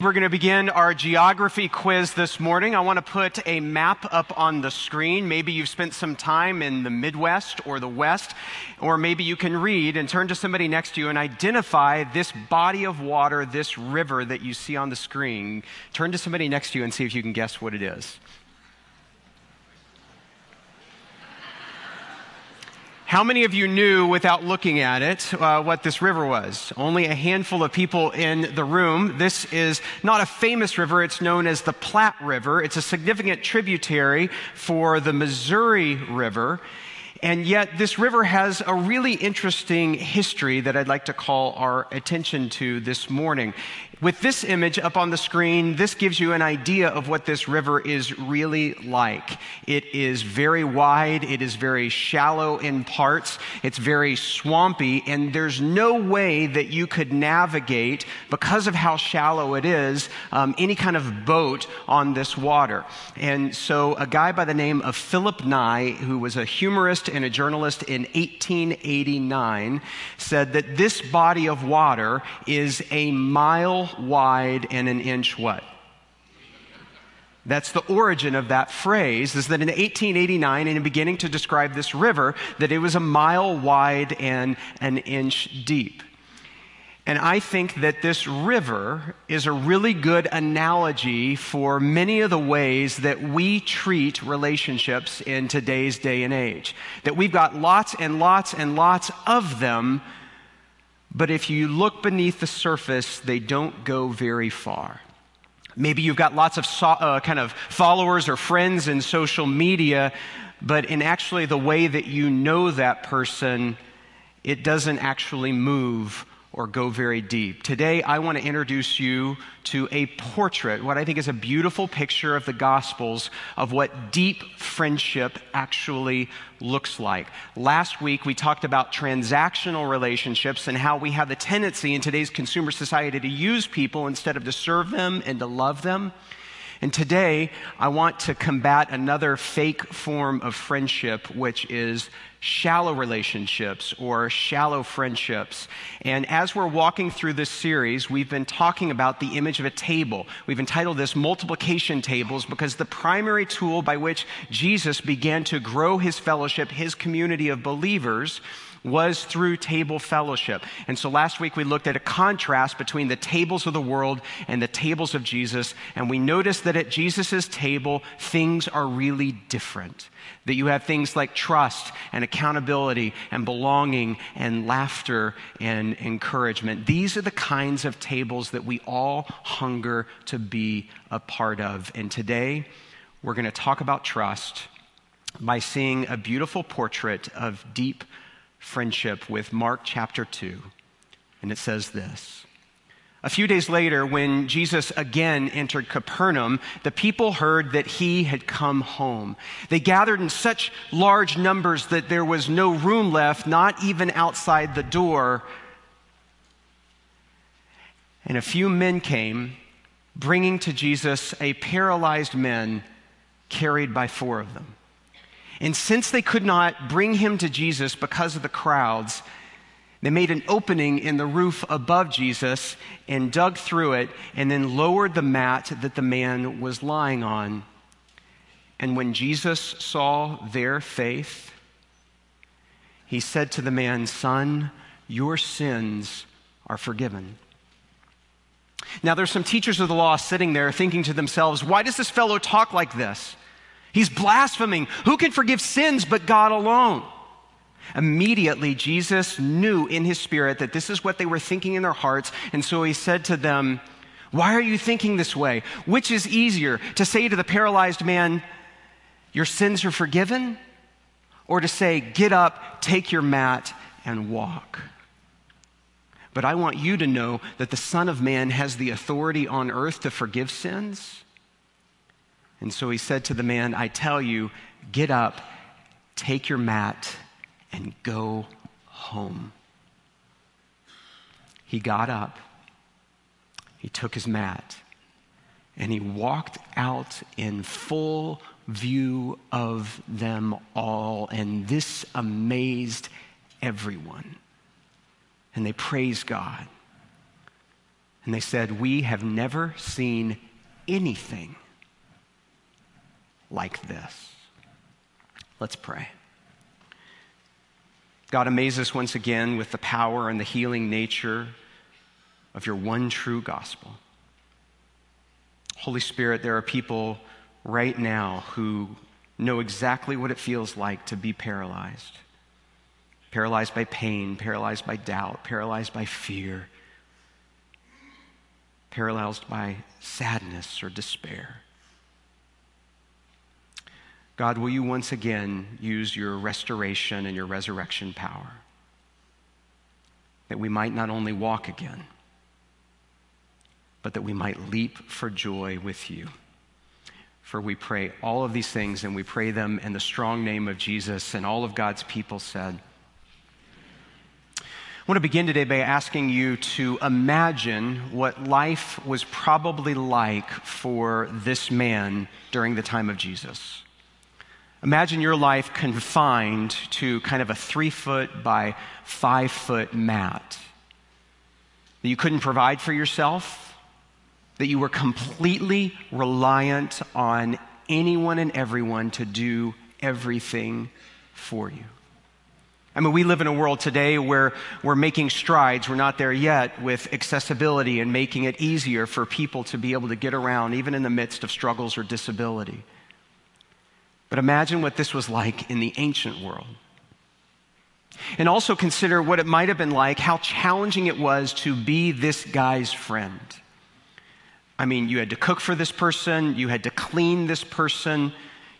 We're going to begin our geography quiz this morning. I want to put a map up on the screen. Maybe you've spent some time in the Midwest or the West, or maybe you can read and turn to somebody next to you and identify this body of water, this river that you see on the screen. Turn to somebody next to you and see if you can guess what it is. How many of you knew without looking at it uh, what this river was? Only a handful of people in the room. This is not a famous river. It's known as the Platte River. It's a significant tributary for the Missouri River. And yet, this river has a really interesting history that I'd like to call our attention to this morning. With this image up on the screen, this gives you an idea of what this river is really like. It is very wide, it is very shallow in parts, it's very swampy, and there's no way that you could navigate, because of how shallow it is, um, any kind of boat on this water. And so, a guy by the name of Philip Nye, who was a humorist and a journalist in 1889, said that this body of water is a mile wide and an inch what? That's the origin of that phrase, is that in 1889, in beginning to describe this river, that it was a mile wide and an inch deep. And I think that this river is a really good analogy for many of the ways that we treat relationships in today's day and age. That we've got lots and lots and lots of them, but if you look beneath the surface, they don't go very far. Maybe you've got lots of so, uh, kind of followers or friends in social media, but in actually the way that you know that person, it doesn't actually move or go very deep. Today, I want to introduce you to a portrait, what I think is a beautiful picture of the Gospels of what deep friendship actually looks like. Last week, we talked about transactional relationships and how we have the tendency in today's consumer society to use people instead of to serve them and to love them. And today, I want to combat another fake form of friendship, which is shallow relationships or shallow friendships. And as we're walking through this series, we've been talking about the image of a table. We've entitled this multiplication tables because the primary tool by which Jesus began to grow his fellowship, his community of believers, was through table fellowship. And so last week we looked at a contrast between the tables of the world and the tables of Jesus, and we noticed that at Jesus' table, things are really different. That you have things like trust and accountability and belonging and laughter and encouragement. These are the kinds of tables that we all hunger to be a part of. And today, we're going to talk about trust by seeing a beautiful portrait of deep friendship with Mark chapter 2. And it says this. A few days later, when Jesus again entered Capernaum, the people heard that he had come home. They gathered in such large numbers that there was no room left, not even outside the door. And a few men came, bringing to Jesus a paralyzed man carried by four of them. And since they could not bring him to Jesus because of the crowds, they made an opening in the roof above Jesus and dug through it and then lowered the mat that the man was lying on. And when Jesus saw their faith, he said to the man, Son, your sins are forgiven. Now, there's some teachers of the law sitting there thinking to themselves, Why does this fellow talk like this? He's blaspheming. Who can forgive sins but God alone? Immediately, Jesus knew in his spirit that this is what they were thinking in their hearts. And so he said to them, Why are you thinking this way? Which is easier, to say to the paralyzed man, Your sins are forgiven? Or to say, Get up, take your mat, and walk? But I want you to know that the Son of Man has the authority on earth to forgive sins. And so he said to the man, I tell you, get up, take your mat, and go home. He got up, he took his mat, and he walked out in full view of them all. And this amazed everyone. And they praised God. And they said, We have never seen anything like this. Let's pray. God, amaze us once again with the power and the healing nature of your one true gospel. Holy Spirit, there are people right now who know exactly what it feels like to be paralyzed paralyzed by pain, paralyzed by doubt, paralyzed by fear, paralyzed by sadness or despair. God, will you once again use your restoration and your resurrection power that we might not only walk again, but that we might leap for joy with you. For we pray all of these things and we pray them in the strong name of Jesus, and all of God's people said, I want to begin today by asking you to imagine what life was probably like for this man during the time of Jesus. Imagine your life confined to kind of a three foot by five foot mat that you couldn't provide for yourself, that you were completely reliant on anyone and everyone to do everything for you. I mean, we live in a world today where we're making strides. We're not there yet with accessibility and making it easier for people to be able to get around, even in the midst of struggles or disability. But imagine what this was like in the ancient world. And also consider what it might have been like, how challenging it was to be this guy's friend. I mean, you had to cook for this person, you had to clean this person,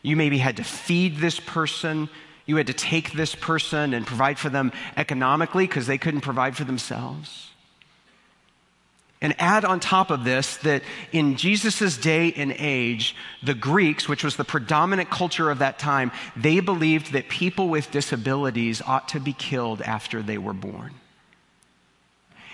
you maybe had to feed this person, you had to take this person and provide for them economically because they couldn't provide for themselves. And add on top of this that in Jesus' day and age, the Greeks, which was the predominant culture of that time, they believed that people with disabilities ought to be killed after they were born.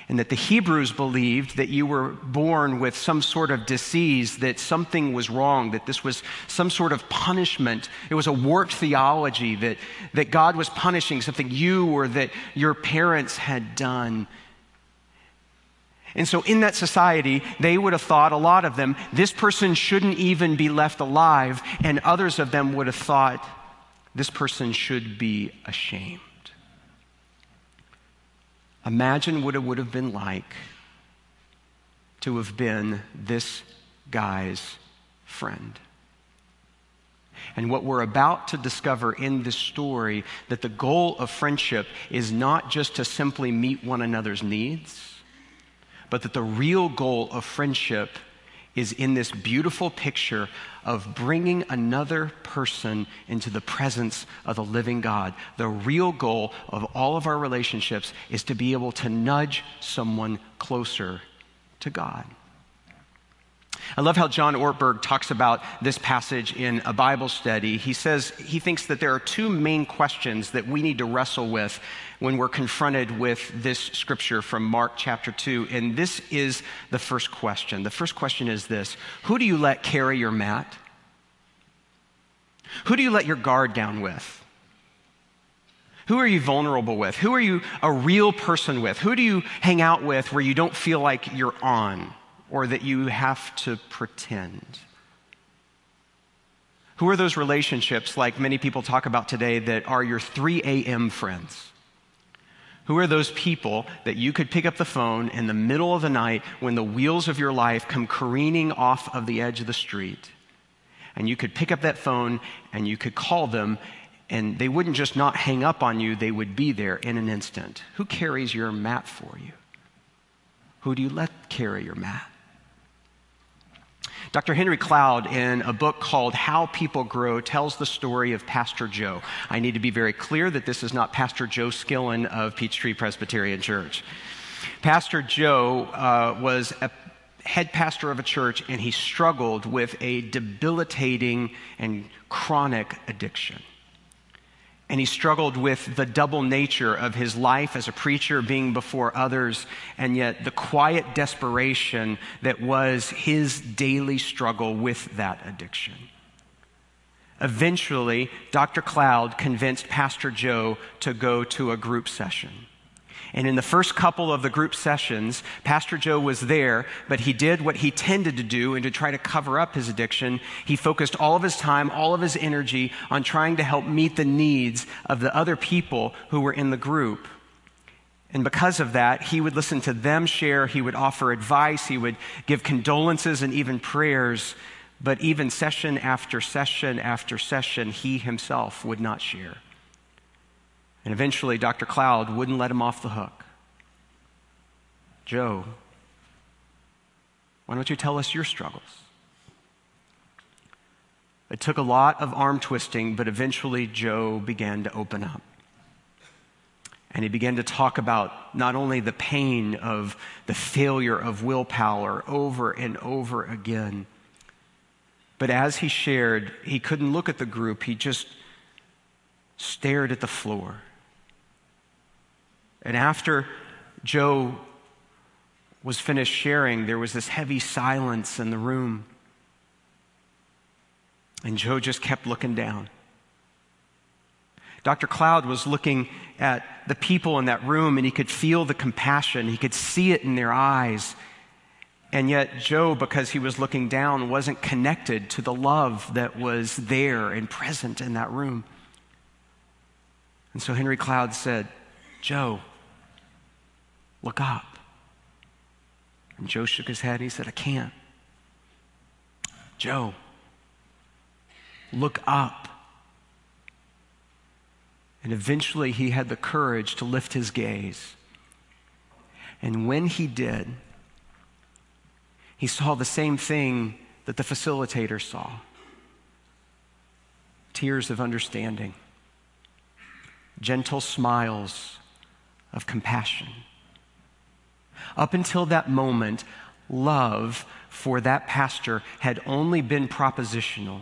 And that the Hebrews believed that you were born with some sort of disease, that something was wrong, that this was some sort of punishment. It was a warped theology that, that God was punishing something you or that your parents had done. And so, in that society, they would have thought, a lot of them, this person shouldn't even be left alive. And others of them would have thought, this person should be ashamed. Imagine what it would have been like to have been this guy's friend. And what we're about to discover in this story that the goal of friendship is not just to simply meet one another's needs but that the real goal of friendship is in this beautiful picture of bringing another person into the presence of the living God. The real goal of all of our relationships is to be able to nudge someone closer to God. I love how John Ortberg talks about this passage in a Bible study. He says he thinks that there are two main questions that we need to wrestle with when we're confronted with this scripture from Mark chapter 2. And this is the first question. The first question is this Who do you let carry your mat? Who do you let your guard down with? Who are you vulnerable with? Who are you a real person with? Who do you hang out with where you don't feel like you're on? Or that you have to pretend? Who are those relationships, like many people talk about today, that are your 3 a.m. friends? Who are those people that you could pick up the phone in the middle of the night when the wheels of your life come careening off of the edge of the street? And you could pick up that phone and you could call them, and they wouldn't just not hang up on you, they would be there in an instant. Who carries your mat for you? Who do you let carry your mat? Dr. Henry Cloud, in a book called How People Grow, tells the story of Pastor Joe. I need to be very clear that this is not Pastor Joe Skillen of Peachtree Presbyterian Church. Pastor Joe uh, was a head pastor of a church, and he struggled with a debilitating and chronic addiction and he struggled with the double nature of his life as a preacher, being before others, and yet the quiet desperation that was his daily struggle with that addiction. Eventually, Dr. Cloud convinced Pastor Joe to go to a group session. And in the first couple of the group sessions, Pastor Joe was there, but he did what he tended to do, and to try to cover up his addiction, he focused all of his time, all of his energy on trying to help meet the needs of the other people who were in the group. And because of that, he would listen to them share, he would offer advice, he would give condolences and even prayers. But even session after session after session, he himself would not share. And eventually, Dr. Cloud wouldn't let him off the hook. Joe, why don't you tell us your struggles? It took a lot of arm twisting, but eventually Joe began to open up. And he began to talk about not only the pain of the failure of willpower over and over again, but as he shared, he couldn't look at the group, he just stared at the floor. And after Joe was finished sharing, there was this heavy silence in the room. And Joe just kept looking down. Dr. Cloud was looking at the people in that room and he could feel the compassion, he could see it in their eyes. And yet, Joe, because he was looking down, wasn't connected to the love that was there and present in that room. And so Henry Cloud said, Joe, look up. And Joe shook his head he said, I can't. Joe, look up. And eventually he had the courage to lift his gaze. And when he did, he saw the same thing that the facilitator saw tears of understanding, gentle smiles of compassion. Up until that moment, love for that pastor had only been propositional.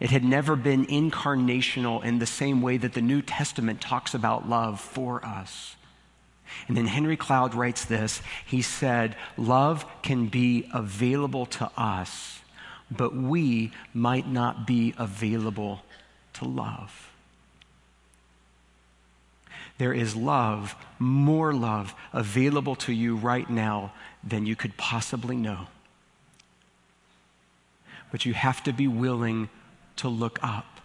It had never been incarnational in the same way that the New Testament talks about love for us. And then Henry Cloud writes this he said, Love can be available to us, but we might not be available to love. There is love, more love, available to you right now than you could possibly know. But you have to be willing to look up.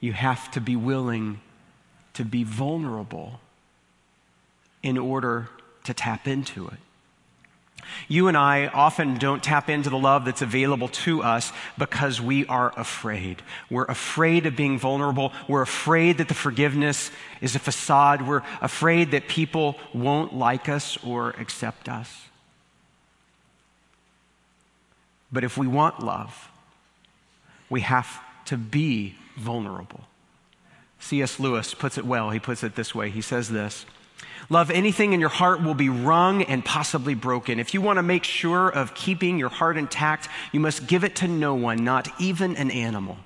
You have to be willing to be vulnerable in order to tap into it. You and I often don't tap into the love that's available to us because we are afraid. We're afraid of being vulnerable. We're afraid that the forgiveness is a facade. We're afraid that people won't like us or accept us. But if we want love, we have to be vulnerable. C.S. Lewis puts it well. He puts it this way He says this Love anything in your heart will be wrung and possibly broken. If you want to make sure of keeping your heart intact, you must give it to no one, not even an animal.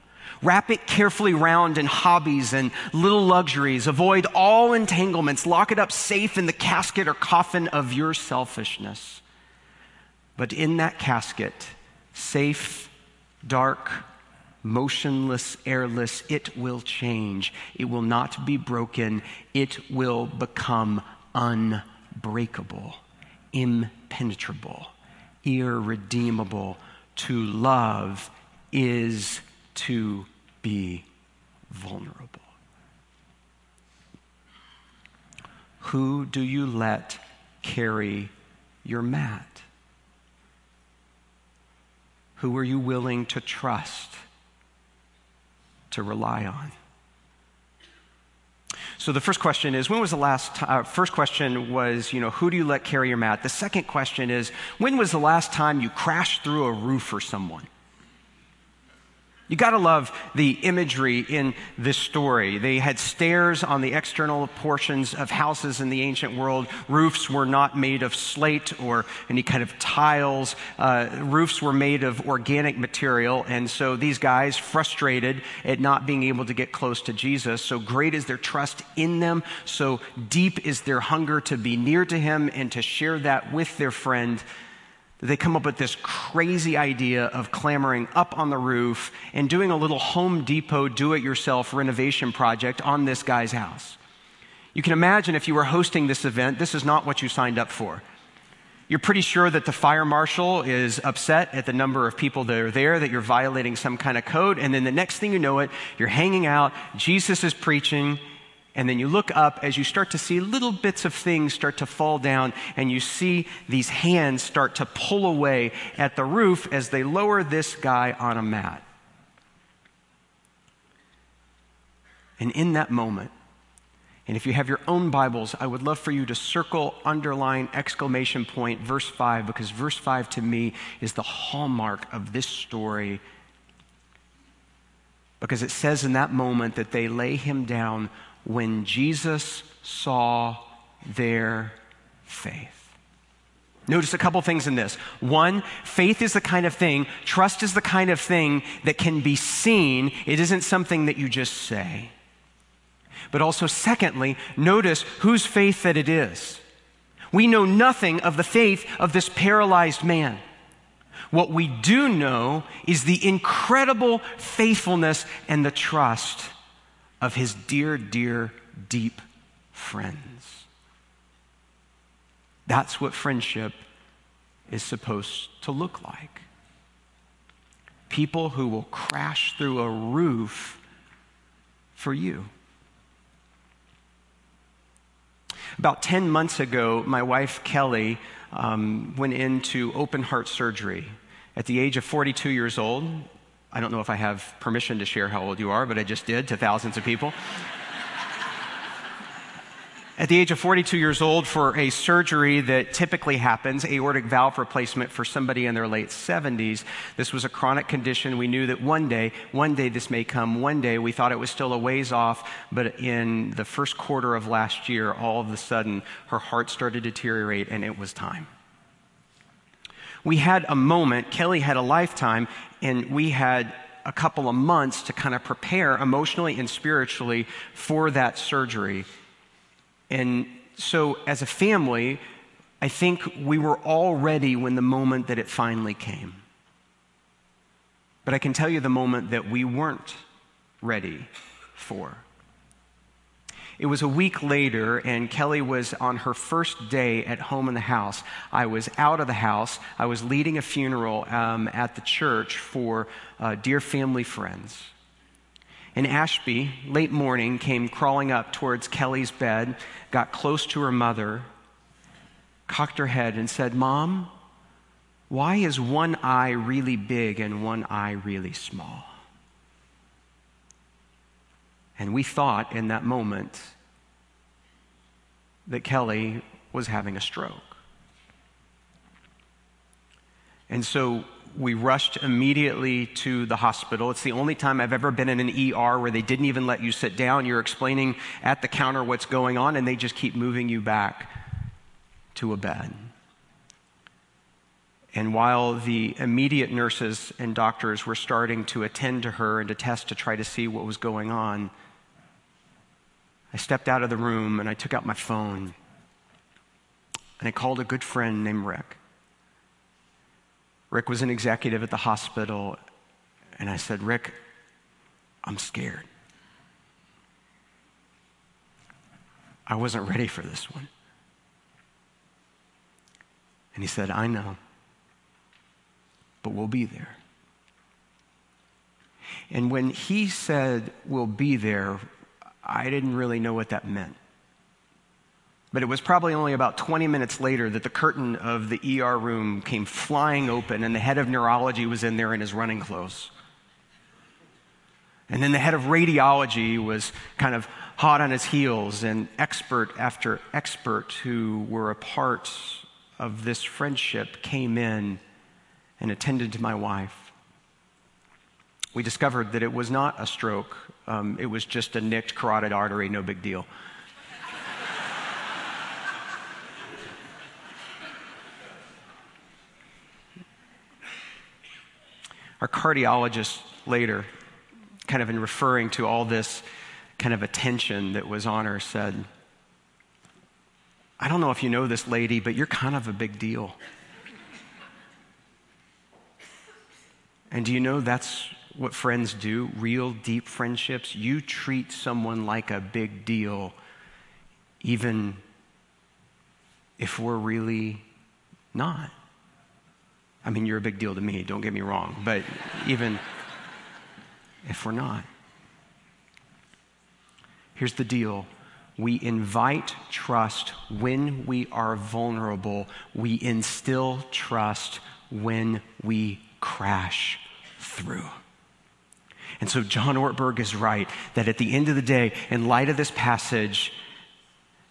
Wrap it carefully round in hobbies and little luxuries. Avoid all entanglements. Lock it up safe in the casket or coffin of your selfishness. But in that casket, safe, dark, motionless, airless, it will change. It will not be broken. It will become unbreakable, impenetrable, irredeemable. To love is to be vulnerable. Who do you let carry your mat? Who are you willing to trust? To rely on. So the first question is, when was the last? Uh, first question was, you know, who do you let carry your mat? The second question is, when was the last time you crashed through a roof for someone? You got to love the imagery in this story. They had stairs on the external portions of houses in the ancient world. Roofs were not made of slate or any kind of tiles. Uh, roofs were made of organic material. And so these guys, frustrated at not being able to get close to Jesus, so great is their trust in them, so deep is their hunger to be near to him and to share that with their friend they come up with this crazy idea of clambering up on the roof and doing a little Home Depot do it yourself renovation project on this guy's house. You can imagine if you were hosting this event, this is not what you signed up for. You're pretty sure that the fire marshal is upset at the number of people that are there, that you're violating some kind of code, and then the next thing you know it, you're hanging out, Jesus is preaching, and then you look up as you start to see little bits of things start to fall down, and you see these hands start to pull away at the roof as they lower this guy on a mat. And in that moment, and if you have your own Bibles, I would love for you to circle, underline, exclamation point, verse 5, because verse 5 to me is the hallmark of this story. Because it says in that moment that they lay him down when Jesus saw their faith. Notice a couple things in this. One, faith is the kind of thing, trust is the kind of thing that can be seen. It isn't something that you just say. But also, secondly, notice whose faith that it is. We know nothing of the faith of this paralyzed man. What we do know is the incredible faithfulness and the trust of his dear, dear, deep friends. That's what friendship is supposed to look like. People who will crash through a roof for you. About 10 months ago, my wife Kelly um, went into open heart surgery. At the age of 42 years old, I don't know if I have permission to share how old you are, but I just did to thousands of people. At the age of 42 years old, for a surgery that typically happens, aortic valve replacement for somebody in their late 70s, this was a chronic condition. We knew that one day, one day this may come, one day we thought it was still a ways off, but in the first quarter of last year, all of a sudden, her heart started to deteriorate and it was time. We had a moment, Kelly had a lifetime, and we had a couple of months to kind of prepare emotionally and spiritually for that surgery. And so, as a family, I think we were all ready when the moment that it finally came. But I can tell you the moment that we weren't ready for. It was a week later, and Kelly was on her first day at home in the house. I was out of the house. I was leading a funeral um, at the church for uh, dear family friends. And Ashby, late morning, came crawling up towards Kelly's bed, got close to her mother, cocked her head, and said, Mom, why is one eye really big and one eye really small? And we thought in that moment that Kelly was having a stroke. And so we rushed immediately to the hospital. It's the only time I've ever been in an ER where they didn't even let you sit down. You're explaining at the counter what's going on, and they just keep moving you back to a bed. And while the immediate nurses and doctors were starting to attend to her and to test to try to see what was going on, I stepped out of the room and I took out my phone and I called a good friend named Rick. Rick was an executive at the hospital, and I said, Rick, I'm scared. I wasn't ready for this one. And he said, I know, but we'll be there. And when he said, We'll be there, I didn't really know what that meant. But it was probably only about 20 minutes later that the curtain of the ER room came flying open and the head of neurology was in there in his running clothes. And then the head of radiology was kind of hot on his heels, and expert after expert who were a part of this friendship came in and attended to my wife. We discovered that it was not a stroke, um, it was just a nicked carotid artery, no big deal. Our cardiologist later, kind of in referring to all this kind of attention that was on her, said, I don't know if you know this lady, but you're kind of a big deal. And do you know that's what friends do? Real deep friendships? You treat someone like a big deal, even if we're really not. I mean, you're a big deal to me, don't get me wrong, but even if we're not. Here's the deal we invite trust when we are vulnerable, we instill trust when we crash through. And so John Ortberg is right that at the end of the day, in light of this passage,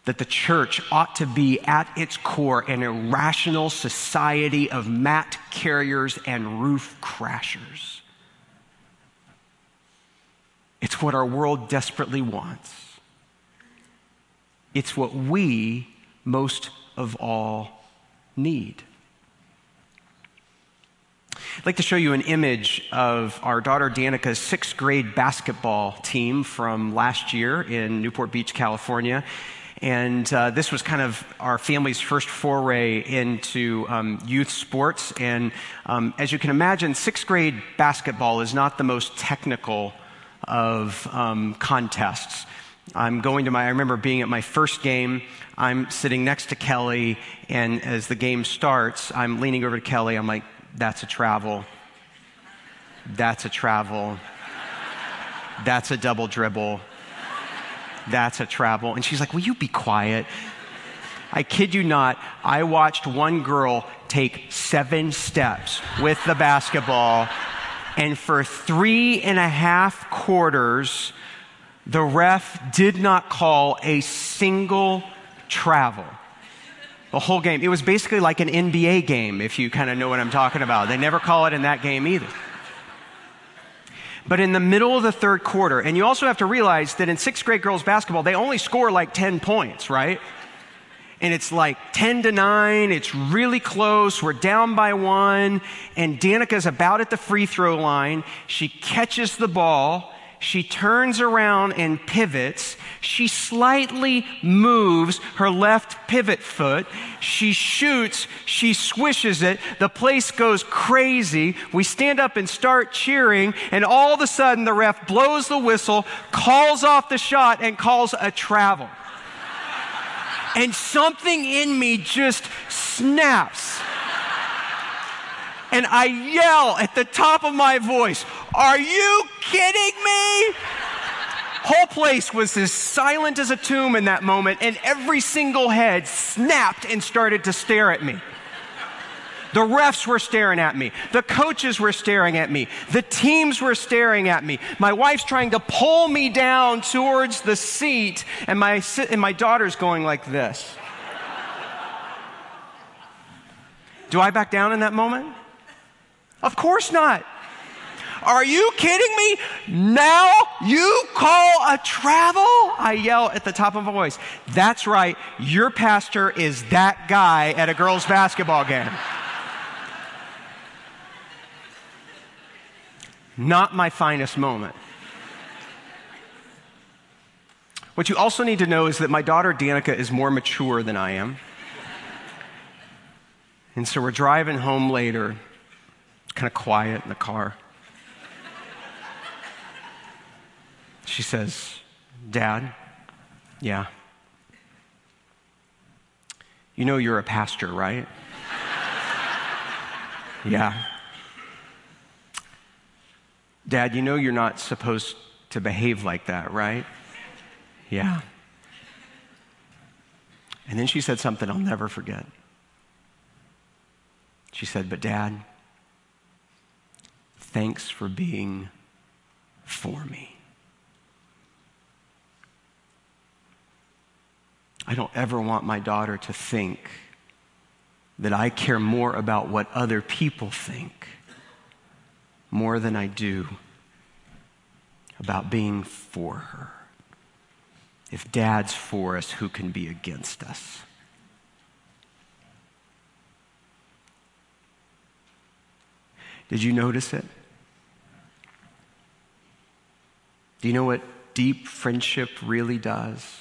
that the church ought to be at its core an irrational society of mat carriers and roof crashers. It's what our world desperately wants. It's what we most of all need. I'd like to show you an image of our daughter Danica's sixth grade basketball team from last year in Newport Beach, California. And uh, this was kind of our family's first foray into um, youth sports. And um, as you can imagine, sixth grade basketball is not the most technical of um, contests. I'm going to my, I remember being at my first game. I'm sitting next to Kelly, and as the game starts, I'm leaning over to Kelly. I'm like, that's a travel. That's a travel. That's a double dribble. That's a travel. And she's like, Will you be quiet? I kid you not, I watched one girl take seven steps with the basketball, and for three and a half quarters, the ref did not call a single travel. The whole game. It was basically like an NBA game, if you kind of know what I'm talking about. They never call it in that game either. But in the middle of the third quarter, and you also have to realize that in sixth grade girls basketball, they only score like 10 points, right? And it's like 10 to 9. It's really close. We're down by one. And Danica's about at the free throw line. She catches the ball she turns around and pivots. She slightly moves her left pivot foot. She shoots. She swishes it. The place goes crazy. We stand up and start cheering. And all of a sudden, the ref blows the whistle, calls off the shot, and calls a travel. And something in me just snaps. And I yell at the top of my voice, Are you kidding me? Whole place was as silent as a tomb in that moment, and every single head snapped and started to stare at me. The refs were staring at me. The coaches were staring at me. The teams were staring at me. My wife's trying to pull me down towards the seat, and my, and my daughter's going like this. Do I back down in that moment? Of course not. Are you kidding me? Now you call a travel? I yell at the top of my voice. That's right. Your pastor is that guy at a girls' basketball game. Not my finest moment. What you also need to know is that my daughter Danica is more mature than I am. And so we're driving home later kind of quiet in the car. She says, Dad, yeah. You know you're a pastor, right? yeah. Dad, you know you're not supposed to behave like that, right? Yeah. And then she said something I'll never forget. She said, But, Dad, Thanks for being for me. I don't ever want my daughter to think that I care more about what other people think more than I do about being for her. If dad's for us, who can be against us? Did you notice it? Do you know what deep friendship really does?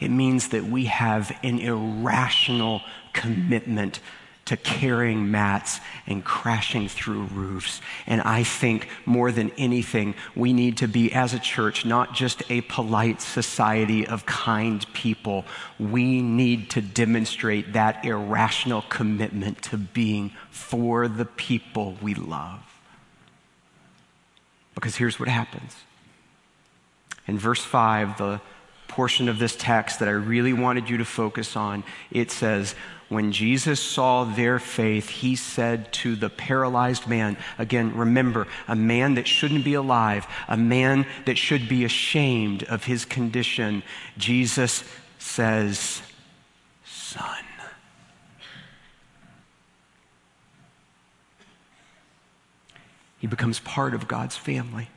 It means that we have an irrational commitment to carrying mats and crashing through roofs. And I think more than anything, we need to be, as a church, not just a polite society of kind people. We need to demonstrate that irrational commitment to being for the people we love. Because here's what happens. In verse 5, the portion of this text that I really wanted you to focus on, it says, when Jesus saw their faith, he said to the paralyzed man, again, remember, a man that shouldn't be alive, a man that should be ashamed of his condition, Jesus says, Son. He becomes part of God's family.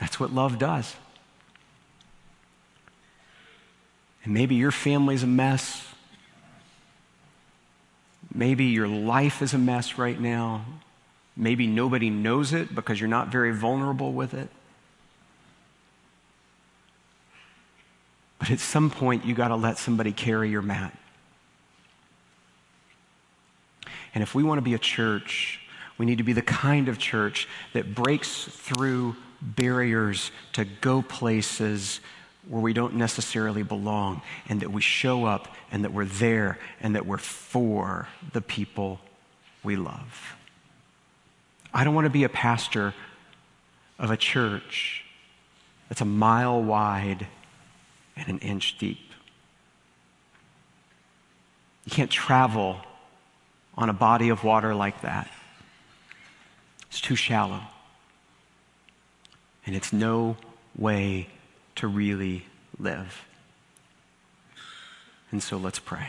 That's what love does. And maybe your family's a mess. Maybe your life is a mess right now. Maybe nobody knows it because you're not very vulnerable with it. But at some point, you got to let somebody carry your mat. And if we want to be a church, we need to be the kind of church that breaks through barriers to go places where we don't necessarily belong, and that we show up and that we're there and that we're for the people we love. I don't want to be a pastor of a church that's a mile wide and an inch deep. You can't travel on a body of water like that. It's too shallow. And it's no way to really live. And so let's pray.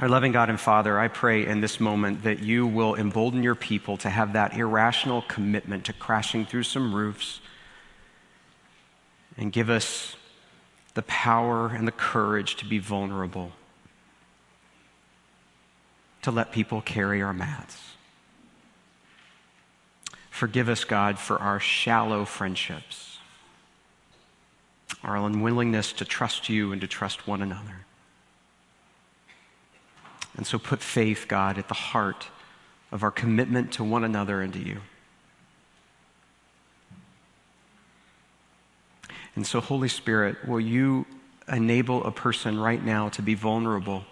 Our loving God and Father, I pray in this moment that you will embolden your people to have that irrational commitment to crashing through some roofs and give us the power and the courage to be vulnerable, to let people carry our mats. Forgive us, God, for our shallow friendships our unwillingness to trust you and to trust one another. And so put faith, God, at the heart of our commitment to one another and to you. And so, Holy Spirit, will you enable a person right now to be vulnerable?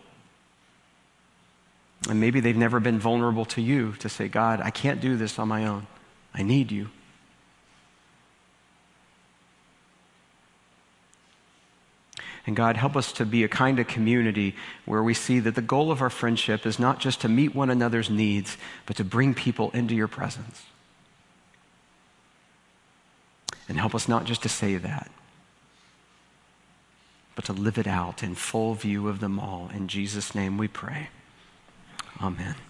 And maybe they've never been vulnerable to you to say, God, I can't do this on my own. I need you. And God, help us to be a kind of community where we see that the goal of our friendship is not just to meet one another's needs, but to bring people into your presence. And help us not just to say that, but to live it out in full view of them all. In Jesus' name we pray. Amen.